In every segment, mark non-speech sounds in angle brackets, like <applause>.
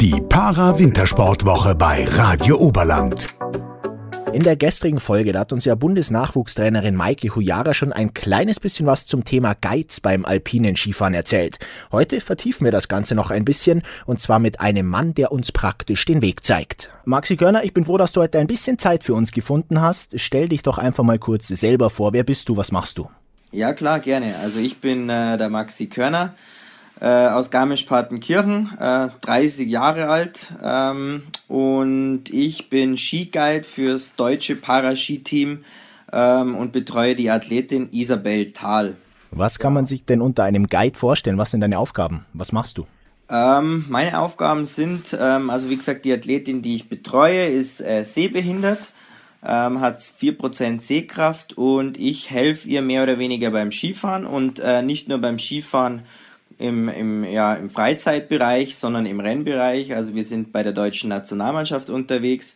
Die Para-Wintersportwoche bei Radio Oberland. In der gestrigen Folge da hat uns ja Bundesnachwuchstrainerin Maike Hujara schon ein kleines bisschen was zum Thema Geiz beim alpinen Skifahren erzählt. Heute vertiefen wir das Ganze noch ein bisschen und zwar mit einem Mann, der uns praktisch den Weg zeigt. Maxi Körner, ich bin froh, dass du heute ein bisschen Zeit für uns gefunden hast. Stell dich doch einfach mal kurz selber vor. Wer bist du? Was machst du? Ja, klar, gerne. Also ich bin äh, der Maxi Körner äh, aus Garmisch-Partenkirchen, äh, 30 Jahre alt ähm, und ich bin Skiguide fürs deutsche Paraskiteam ähm, und betreue die Athletin Isabel Thal. Was kann man sich denn unter einem Guide vorstellen? Was sind deine Aufgaben? Was machst du? Ähm, meine Aufgaben sind, ähm, also wie gesagt, die Athletin, die ich betreue, ist äh, sehbehindert, ähm, hat 4% Sehkraft und ich helfe ihr mehr oder weniger beim Skifahren und äh, nicht nur beim Skifahren im, im, ja, im Freizeitbereich, sondern im Rennbereich. Also wir sind bei der deutschen Nationalmannschaft unterwegs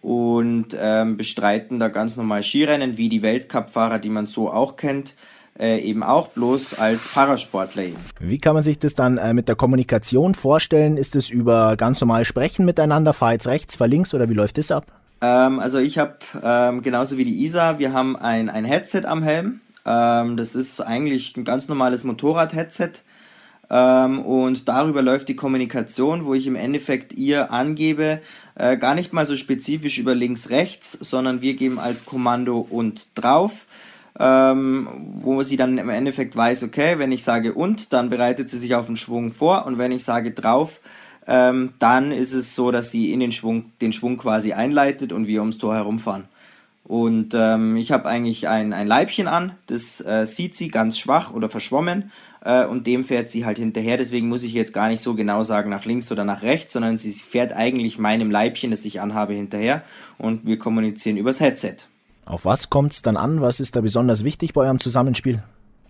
und ähm, bestreiten da ganz normal Skirennen wie die Weltcupfahrer, die man so auch kennt. Äh, eben auch bloß als Parasportler eben. Wie kann man sich das dann äh, mit der Kommunikation vorstellen? Ist es über ganz normal Sprechen miteinander, fahr jetzt rechts, fahr links oder wie läuft das ab? Ähm, also ich habe ähm, genauso wie die Isa, wir haben ein, ein Headset am Helm. Ähm, das ist eigentlich ein ganz normales Motorrad-Headset. Ähm, und darüber läuft die Kommunikation, wo ich im Endeffekt ihr angebe, äh, gar nicht mal so spezifisch über links, rechts, sondern wir geben als Kommando und drauf. Ähm, wo sie dann im Endeffekt weiß, okay, wenn ich sage und, dann bereitet sie sich auf den Schwung vor und wenn ich sage drauf, ähm, dann ist es so, dass sie in den Schwung, den Schwung quasi einleitet und wir ums Tor herumfahren. Und ähm, ich habe eigentlich ein, ein Leibchen an, das äh, sieht sie ganz schwach oder verschwommen äh, und dem fährt sie halt hinterher. Deswegen muss ich jetzt gar nicht so genau sagen nach links oder nach rechts, sondern sie fährt eigentlich meinem Leibchen, das ich anhabe, hinterher und wir kommunizieren übers Headset. Auf was kommt es dann an? Was ist da besonders wichtig bei eurem Zusammenspiel?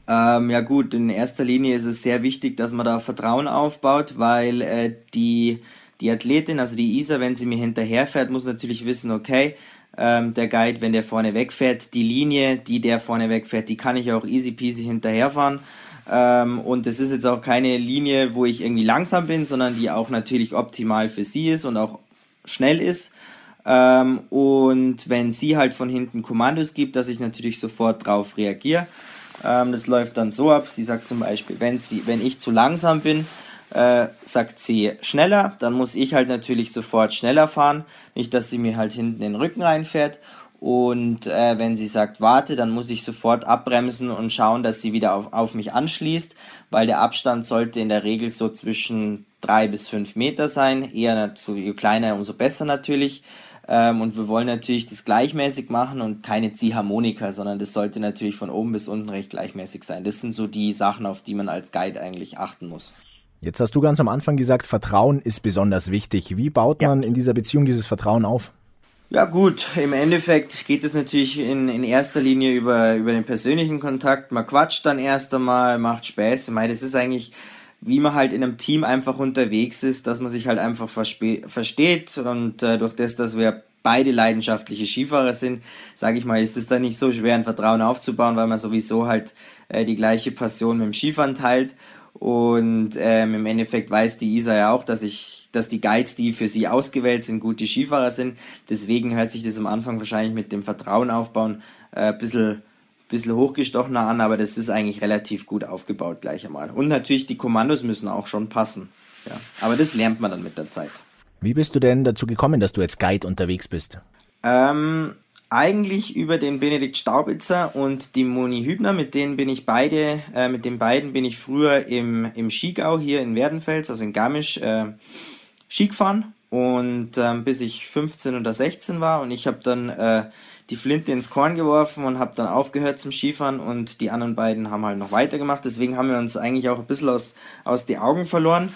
Ähm, ja gut, in erster Linie ist es sehr wichtig, dass man da Vertrauen aufbaut, weil äh, die, die Athletin, also die Isa, wenn sie mir hinterherfährt, muss natürlich wissen, okay, ähm, der Guide, wenn der vorne wegfährt, die Linie, die der vorne wegfährt, die kann ich auch easy peasy hinterherfahren. Ähm, und es ist jetzt auch keine Linie, wo ich irgendwie langsam bin, sondern die auch natürlich optimal für sie ist und auch schnell ist. Ähm, und wenn sie halt von hinten Kommandos gibt, dass ich natürlich sofort drauf reagiere. Ähm, das läuft dann so ab. Sie sagt zum Beispiel, wenn, sie, wenn ich zu langsam bin, äh, sagt sie schneller, dann muss ich halt natürlich sofort schneller fahren. Nicht, dass sie mir halt hinten in den Rücken reinfährt. Und äh, wenn sie sagt, warte, dann muss ich sofort abbremsen und schauen, dass sie wieder auf, auf mich anschließt, weil der Abstand sollte in der Regel so zwischen drei bis fünf Meter sein. Eher so, je kleiner, umso besser natürlich. Ähm, und wir wollen natürlich das gleichmäßig machen und keine Ziehharmonika, sondern das sollte natürlich von oben bis unten recht gleichmäßig sein. Das sind so die Sachen, auf die man als Guide eigentlich achten muss. Jetzt hast du ganz am Anfang gesagt, Vertrauen ist besonders wichtig. Wie baut man in dieser Beziehung dieses Vertrauen auf? Ja gut, im Endeffekt geht es natürlich in, in erster Linie über, über den persönlichen Kontakt. Man quatscht dann erst einmal, macht Späße. Mei, das ist eigentlich, wie man halt in einem Team einfach unterwegs ist, dass man sich halt einfach versteht und äh, durch das, dass wir beide leidenschaftliche Skifahrer sind, sage ich mal, ist es dann nicht so schwer, ein Vertrauen aufzubauen, weil man sowieso halt äh, die gleiche Passion mit dem Skifahren teilt und ähm, im Endeffekt weiß die Isa ja auch, dass ich, dass die Guides, die für sie ausgewählt sind, gute Skifahrer sind. Deswegen hört sich das am Anfang wahrscheinlich mit dem Vertrauen aufbauen äh, ein bisschen, bisschen hochgestochener an, aber das ist eigentlich relativ gut aufgebaut gleich einmal. Und natürlich die Kommandos müssen auch schon passen. Ja. Aber das lernt man dann mit der Zeit. Wie bist du denn dazu gekommen, dass du als Guide unterwegs bist? Ähm, eigentlich über den Benedikt Staubitzer und die Moni Hübner, mit denen bin ich beide, äh, mit den beiden bin ich früher im, im Skigau hier in Werdenfels, also in Garmisch, äh, Ski gefahren und ähm, bis ich 15 oder 16 war und ich habe dann äh, die Flinte ins Korn geworfen und habe dann aufgehört zum Skifahren und die anderen beiden haben halt noch weitergemacht. Deswegen haben wir uns eigentlich auch ein bisschen aus, aus die Augen verloren.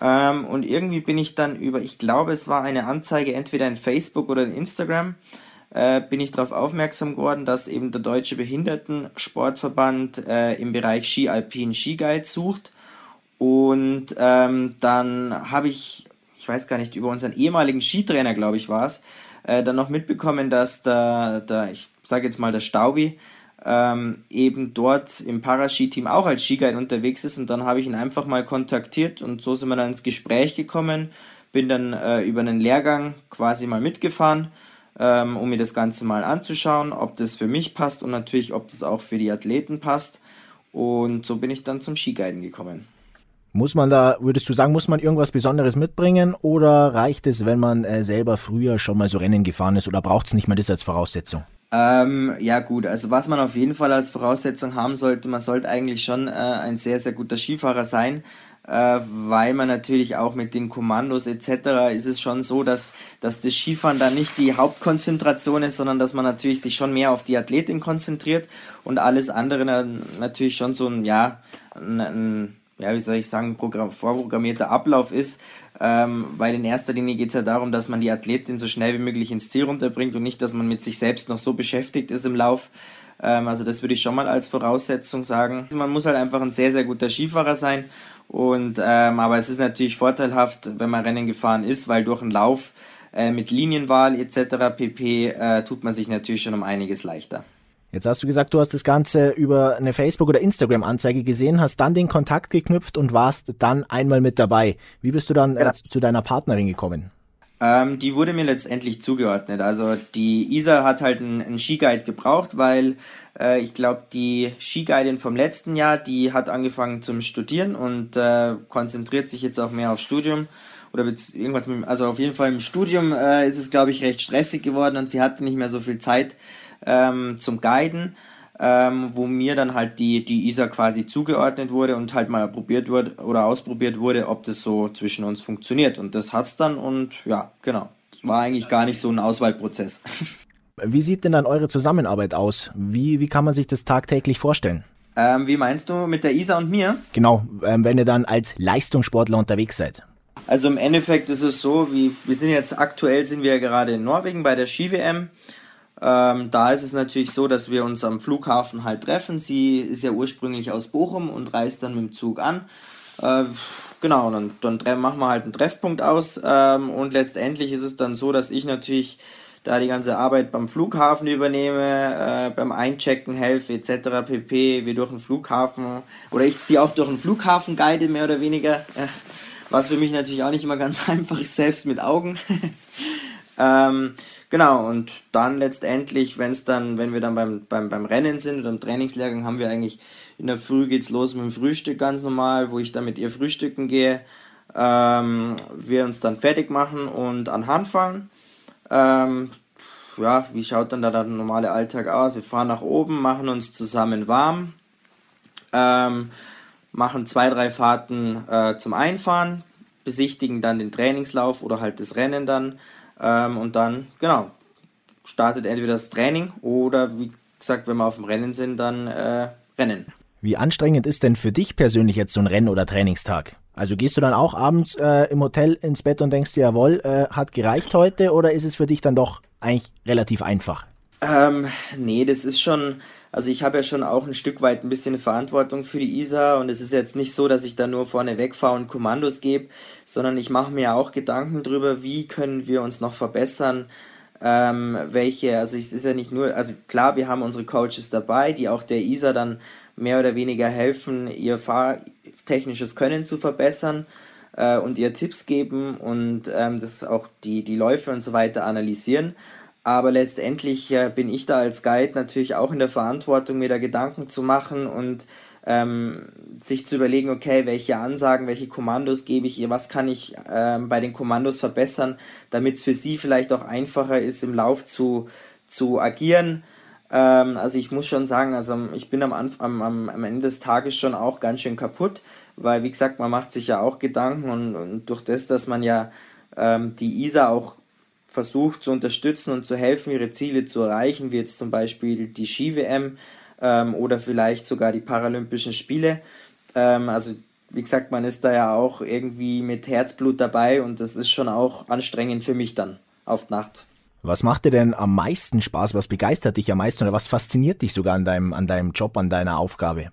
Ähm, und irgendwie bin ich dann über, ich glaube, es war eine Anzeige entweder in Facebook oder in Instagram, äh, bin ich darauf aufmerksam geworden, dass eben der Deutsche Behindertensportverband äh, im Bereich Ski Alpin Ski Guide sucht. Und ähm, dann habe ich, ich weiß gar nicht, über unseren ehemaligen Skitrainer, glaube ich, war es, äh, dann noch mitbekommen, dass der, der ich sage jetzt mal der Staubi, ähm, eben dort im Paraski-Team auch als Skiguide unterwegs ist und dann habe ich ihn einfach mal kontaktiert und so sind wir dann ins Gespräch gekommen bin dann äh, über einen Lehrgang quasi mal mitgefahren, ähm, um mir das Ganze mal anzuschauen, ob das für mich passt und natürlich, ob das auch für die Athleten passt. Und so bin ich dann zum Skiguiden gekommen. Muss man da, würdest du sagen, muss man irgendwas Besonderes mitbringen oder reicht es, wenn man äh, selber früher schon mal so Rennen gefahren ist oder braucht es nicht mehr das als Voraussetzung? Ähm, ja gut, also was man auf jeden Fall als Voraussetzung haben sollte, man sollte eigentlich schon äh, ein sehr, sehr guter Skifahrer sein, weil man natürlich auch mit den Kommandos etc. ist es schon so, dass, dass das Skifahren da nicht die Hauptkonzentration ist, sondern dass man natürlich sich schon mehr auf die Athletin konzentriert und alles andere natürlich schon so ein, ja, ein, ein ja, wie soll ich sagen, vorprogrammierter Ablauf ist, ähm, weil in erster Linie geht es ja darum, dass man die Athletin so schnell wie möglich ins Ziel runterbringt und nicht, dass man mit sich selbst noch so beschäftigt ist im Lauf. Ähm, also das würde ich schon mal als Voraussetzung sagen. Man muss halt einfach ein sehr, sehr guter Skifahrer sein. Und, ähm, aber es ist natürlich vorteilhaft, wenn man Rennen gefahren ist, weil durch einen Lauf äh, mit Linienwahl etc. pp. Äh, tut man sich natürlich schon um einiges leichter. Jetzt hast du gesagt, du hast das Ganze über eine Facebook- oder Instagram-Anzeige gesehen, hast dann den Kontakt geknüpft und warst dann einmal mit dabei. Wie bist du dann äh, ja. zu deiner Partnerin gekommen? Ähm, die wurde mir letztendlich zugeordnet. Also die Isa hat halt einen, einen Skiguide gebraucht, weil äh, ich glaube, die Skiguidin vom letzten Jahr, die hat angefangen zum Studieren und äh, konzentriert sich jetzt auch mehr aufs Studium oder irgendwas mit, also auf jeden Fall im Studium äh, ist es glaube ich recht stressig geworden und sie hatte nicht mehr so viel Zeit ähm, zum Guiden, ähm, wo mir dann halt die, die ISA quasi zugeordnet wurde und halt mal probiert wurde oder ausprobiert wurde, ob das so zwischen uns funktioniert. Und das hat's dann und ja, genau. Es war eigentlich gar nicht so ein Auswahlprozess. <laughs> Wie sieht denn dann eure Zusammenarbeit aus? Wie, wie kann man sich das tagtäglich vorstellen? Ähm, wie meinst du mit der Isa und mir? Genau, ähm, wenn ihr dann als Leistungssportler unterwegs seid. Also im Endeffekt ist es so, wie wir sind jetzt aktuell sind wir gerade in Norwegen bei der Ski-WM ähm, da ist es natürlich so, dass wir uns am Flughafen halt treffen. Sie ist ja ursprünglich aus Bochum und reist dann mit dem Zug an. Äh, genau, dann, dann machen wir halt einen Treffpunkt aus. Ähm, und letztendlich ist es dann so, dass ich natürlich da die ganze Arbeit beim Flughafen übernehme, äh, beim Einchecken helfe etc. pp. Wir durch den Flughafen oder ich ziehe auch durch den Flughafen guide mehr oder weniger, äh, was für mich natürlich auch nicht immer ganz <laughs> einfach ist, selbst mit Augen. <laughs> ähm, Genau, und dann letztendlich, wenn es dann, wenn wir dann beim, beim, beim Rennen sind oder im Trainingslehrgang, haben wir eigentlich in der Früh geht's los mit dem Frühstück ganz normal, wo ich dann mit ihr frühstücken gehe. Ähm, wir uns dann fertig machen und an Hand fahren. Ähm, ja, wie schaut dann da der normale Alltag aus? Wir fahren nach oben, machen uns zusammen warm, ähm, machen zwei, drei Fahrten äh, zum Einfahren, besichtigen dann den Trainingslauf oder halt das Rennen dann ähm, und dann, genau, startet entweder das Training oder wie gesagt, wenn wir auf dem Rennen sind, dann äh, Rennen. Wie anstrengend ist denn für dich persönlich jetzt so ein Renn- oder Trainingstag? Also gehst du dann auch abends äh, im Hotel ins Bett und denkst dir, jawohl, äh, hat gereicht heute oder ist es für dich dann doch eigentlich relativ einfach? Ähm, nee, das ist schon, also ich habe ja schon auch ein Stück weit ein bisschen Verantwortung für die ISA und es ist jetzt nicht so, dass ich da nur vorne wegfahre und Kommandos gebe, sondern ich mache mir auch Gedanken darüber, wie können wir uns noch verbessern, ähm, welche, also es ist ja nicht nur, also klar, wir haben unsere Coaches dabei, die auch der ISA dann mehr oder weniger helfen, ihr fahrtechnisches Können zu verbessern äh, und ihr Tipps geben und ähm, das auch die, die Läufe und so weiter analysieren. Aber letztendlich äh, bin ich da als Guide natürlich auch in der Verantwortung, mir da Gedanken zu machen und ähm, sich zu überlegen, okay, welche Ansagen, welche Kommandos gebe ich ihr, was kann ich ähm, bei den Kommandos verbessern, damit es für sie vielleicht auch einfacher ist, im Lauf zu, zu agieren. Ähm, also ich muss schon sagen, also ich bin am, am, am Ende des Tages schon auch ganz schön kaputt, weil wie gesagt, man macht sich ja auch Gedanken und, und durch das, dass man ja ähm, die ISA auch versucht zu unterstützen und zu helfen, ihre Ziele zu erreichen, wie jetzt zum Beispiel die Ski-WM ähm, oder vielleicht sogar die Paralympischen Spiele. Ähm, also wie gesagt, man ist da ja auch irgendwie mit Herzblut dabei und das ist schon auch anstrengend für mich dann auf Nacht. Was macht dir denn am meisten Spaß? Was begeistert dich am meisten oder was fasziniert dich sogar an deinem, an deinem Job, an deiner Aufgabe?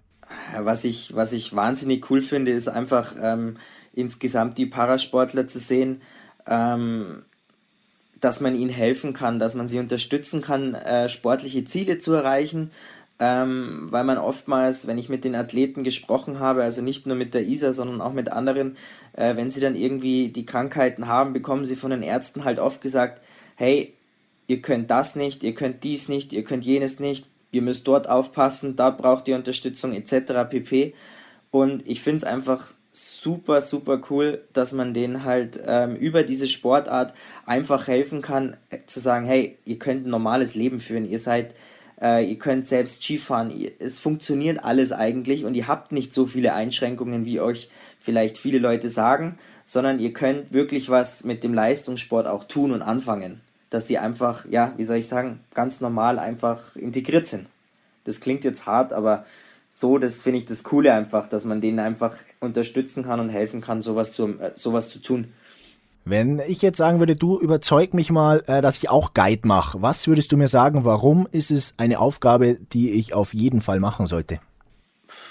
Was ich, was ich wahnsinnig cool finde, ist einfach ähm, insgesamt die Parasportler zu sehen, ähm, dass man ihnen helfen kann, dass man sie unterstützen kann, äh, sportliche Ziele zu erreichen, ähm, weil man oftmals, wenn ich mit den Athleten gesprochen habe, also nicht nur mit der Isa, sondern auch mit anderen, äh, wenn sie dann irgendwie die Krankheiten haben, bekommen sie von den Ärzten halt oft gesagt, hey, ihr könnt das nicht, ihr könnt dies nicht, ihr könnt jenes nicht, ihr müsst dort aufpassen, da braucht ihr Unterstützung etc. pp. Und ich finde es einfach super, super cool, dass man denen halt ähm, über diese Sportart einfach helfen kann, äh, zu sagen, hey, ihr könnt ein normales Leben führen, ihr seid äh, ihr könnt selbst Skifahren. Es funktioniert alles eigentlich und ihr habt nicht so viele Einschränkungen, wie euch vielleicht viele Leute sagen, sondern ihr könnt wirklich was mit dem Leistungssport auch tun und anfangen. Dass sie einfach, ja, wie soll ich sagen, ganz normal einfach integriert sind. Das klingt jetzt hart, aber so, das finde ich das Coole einfach, dass man denen einfach unterstützen kann und helfen kann, sowas zu, äh, sowas zu tun. Wenn ich jetzt sagen würde, du überzeug mich mal, äh, dass ich auch Guide mache, was würdest du mir sagen, warum ist es eine Aufgabe, die ich auf jeden Fall machen sollte?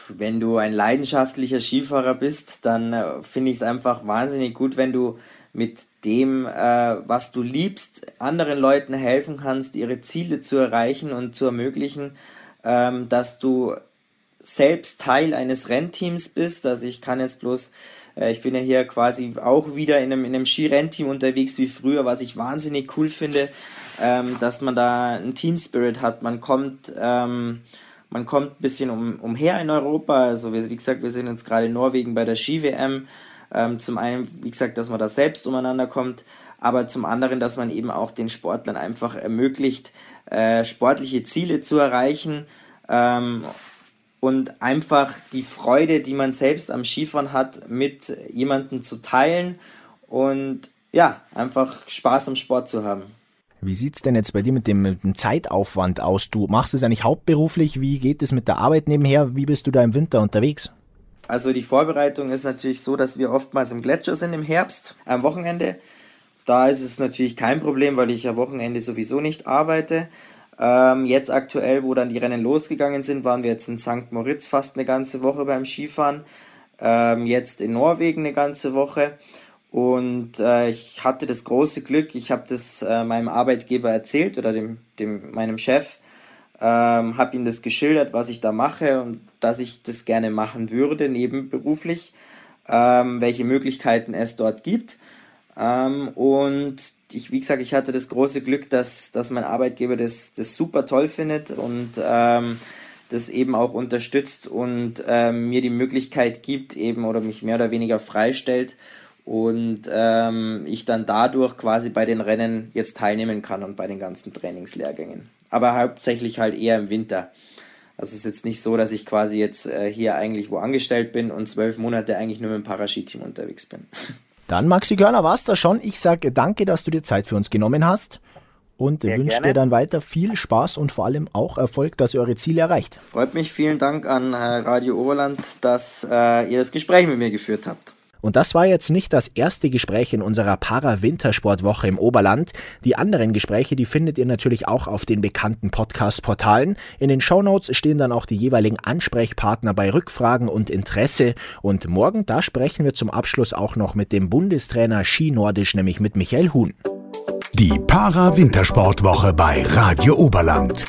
Wenn du ein leidenschaftlicher Skifahrer bist, dann äh, finde ich es einfach wahnsinnig gut, wenn du mit dem, was du liebst, anderen Leuten helfen kannst, ihre Ziele zu erreichen und zu ermöglichen, ähm, dass du selbst Teil eines Rennteams bist. Also ich kann jetzt bloß äh, ich bin ja hier quasi auch wieder in einem, in einem Skirennteam unterwegs wie früher, was ich wahnsinnig cool finde, ähm, dass man da einen Team Spirit hat. Man kommt, ähm, man kommt ein bisschen um, umher in Europa. Also wie, wie gesagt, wir sind jetzt gerade in Norwegen bei der Ski-WM. Ähm, zum einen, wie gesagt, dass man da selbst umeinander kommt, aber zum anderen, dass man eben auch den Sportlern einfach ermöglicht, äh, sportliche Ziele zu erreichen ähm, und einfach die Freude, die man selbst am Skifahren hat, mit jemandem zu teilen und ja, einfach Spaß am Sport zu haben. Wie sieht es denn jetzt bei dir mit dem, mit dem, Zeitaufwand aus? Du machst es eigentlich hauptberuflich. Wie geht es mit der Arbeit nebenher? Wie bist du da im Winter unterwegs? Also die Vorbereitung ist natürlich so, dass wir oftmals im Gletscher sind im Herbst, am Wochenende. Da ist es natürlich kein Problem, weil ich am Wochenende sowieso nicht arbeite. Ähm, jetzt aktuell, wo dann die Rennen losgegangen sind, waren wir jetzt in St. Moritz fast eine ganze Woche beim Skifahren. Ähm, jetzt in Norwegen eine ganze Woche. Und äh, ich hatte das große Glück, ich habe das äh, meinem Arbeitgeber erzählt oder dem, dem, meinem Chef, ähm, habe ihm das geschildert, was ich da mache und dass ich das gerne machen würde, nebenberuflich, ähm, welche Möglichkeiten es dort gibt. Ähm, und ich, wie gesagt, ich hatte das große Glück, dass, dass mein Arbeitgeber das, das super toll findet und ähm, das eben auch unterstützt und ähm, mir die Möglichkeit gibt, eben oder mich mehr oder weniger freistellt und ähm, ich dann dadurch quasi bei den Rennen jetzt teilnehmen kann und bei den ganzen Trainingslehrgängen. Aber hauptsächlich halt eher im Winter. Also es ist jetzt nicht so, dass ich quasi jetzt äh, hier eigentlich wo angestellt bin und zwölf Monate eigentlich nur mit dem Paraskiteam unterwegs bin. <laughs> Dann, Maxi Körner, war es da schon. Ich sage danke, dass du dir Zeit für uns genommen hast und wünsche dir dann weiter viel Spaß und vor allem auch Erfolg, dass ihr eure Ziele erreicht. Freut mich. Vielen Dank an äh, Radio Oberland, dass äh, ihr das Gespräch mit mir geführt habt. Und das war jetzt nicht das erste Gespräch in unserer Para-Wintersportwoche im Oberland. Die anderen Gespräche, die findet ihr natürlich auch auf den bekannten Podcast-Portalen. In den Shownotes stehen dann auch die jeweiligen Ansprechpartner bei Rückfragen und Interesse. Und morgen, da sprechen wir zum Abschluss auch noch mit dem Bundestrainer Ski Nordisch, nämlich mit Michael Huhn. Die Para-Wintersportwoche bei Radio Oberland.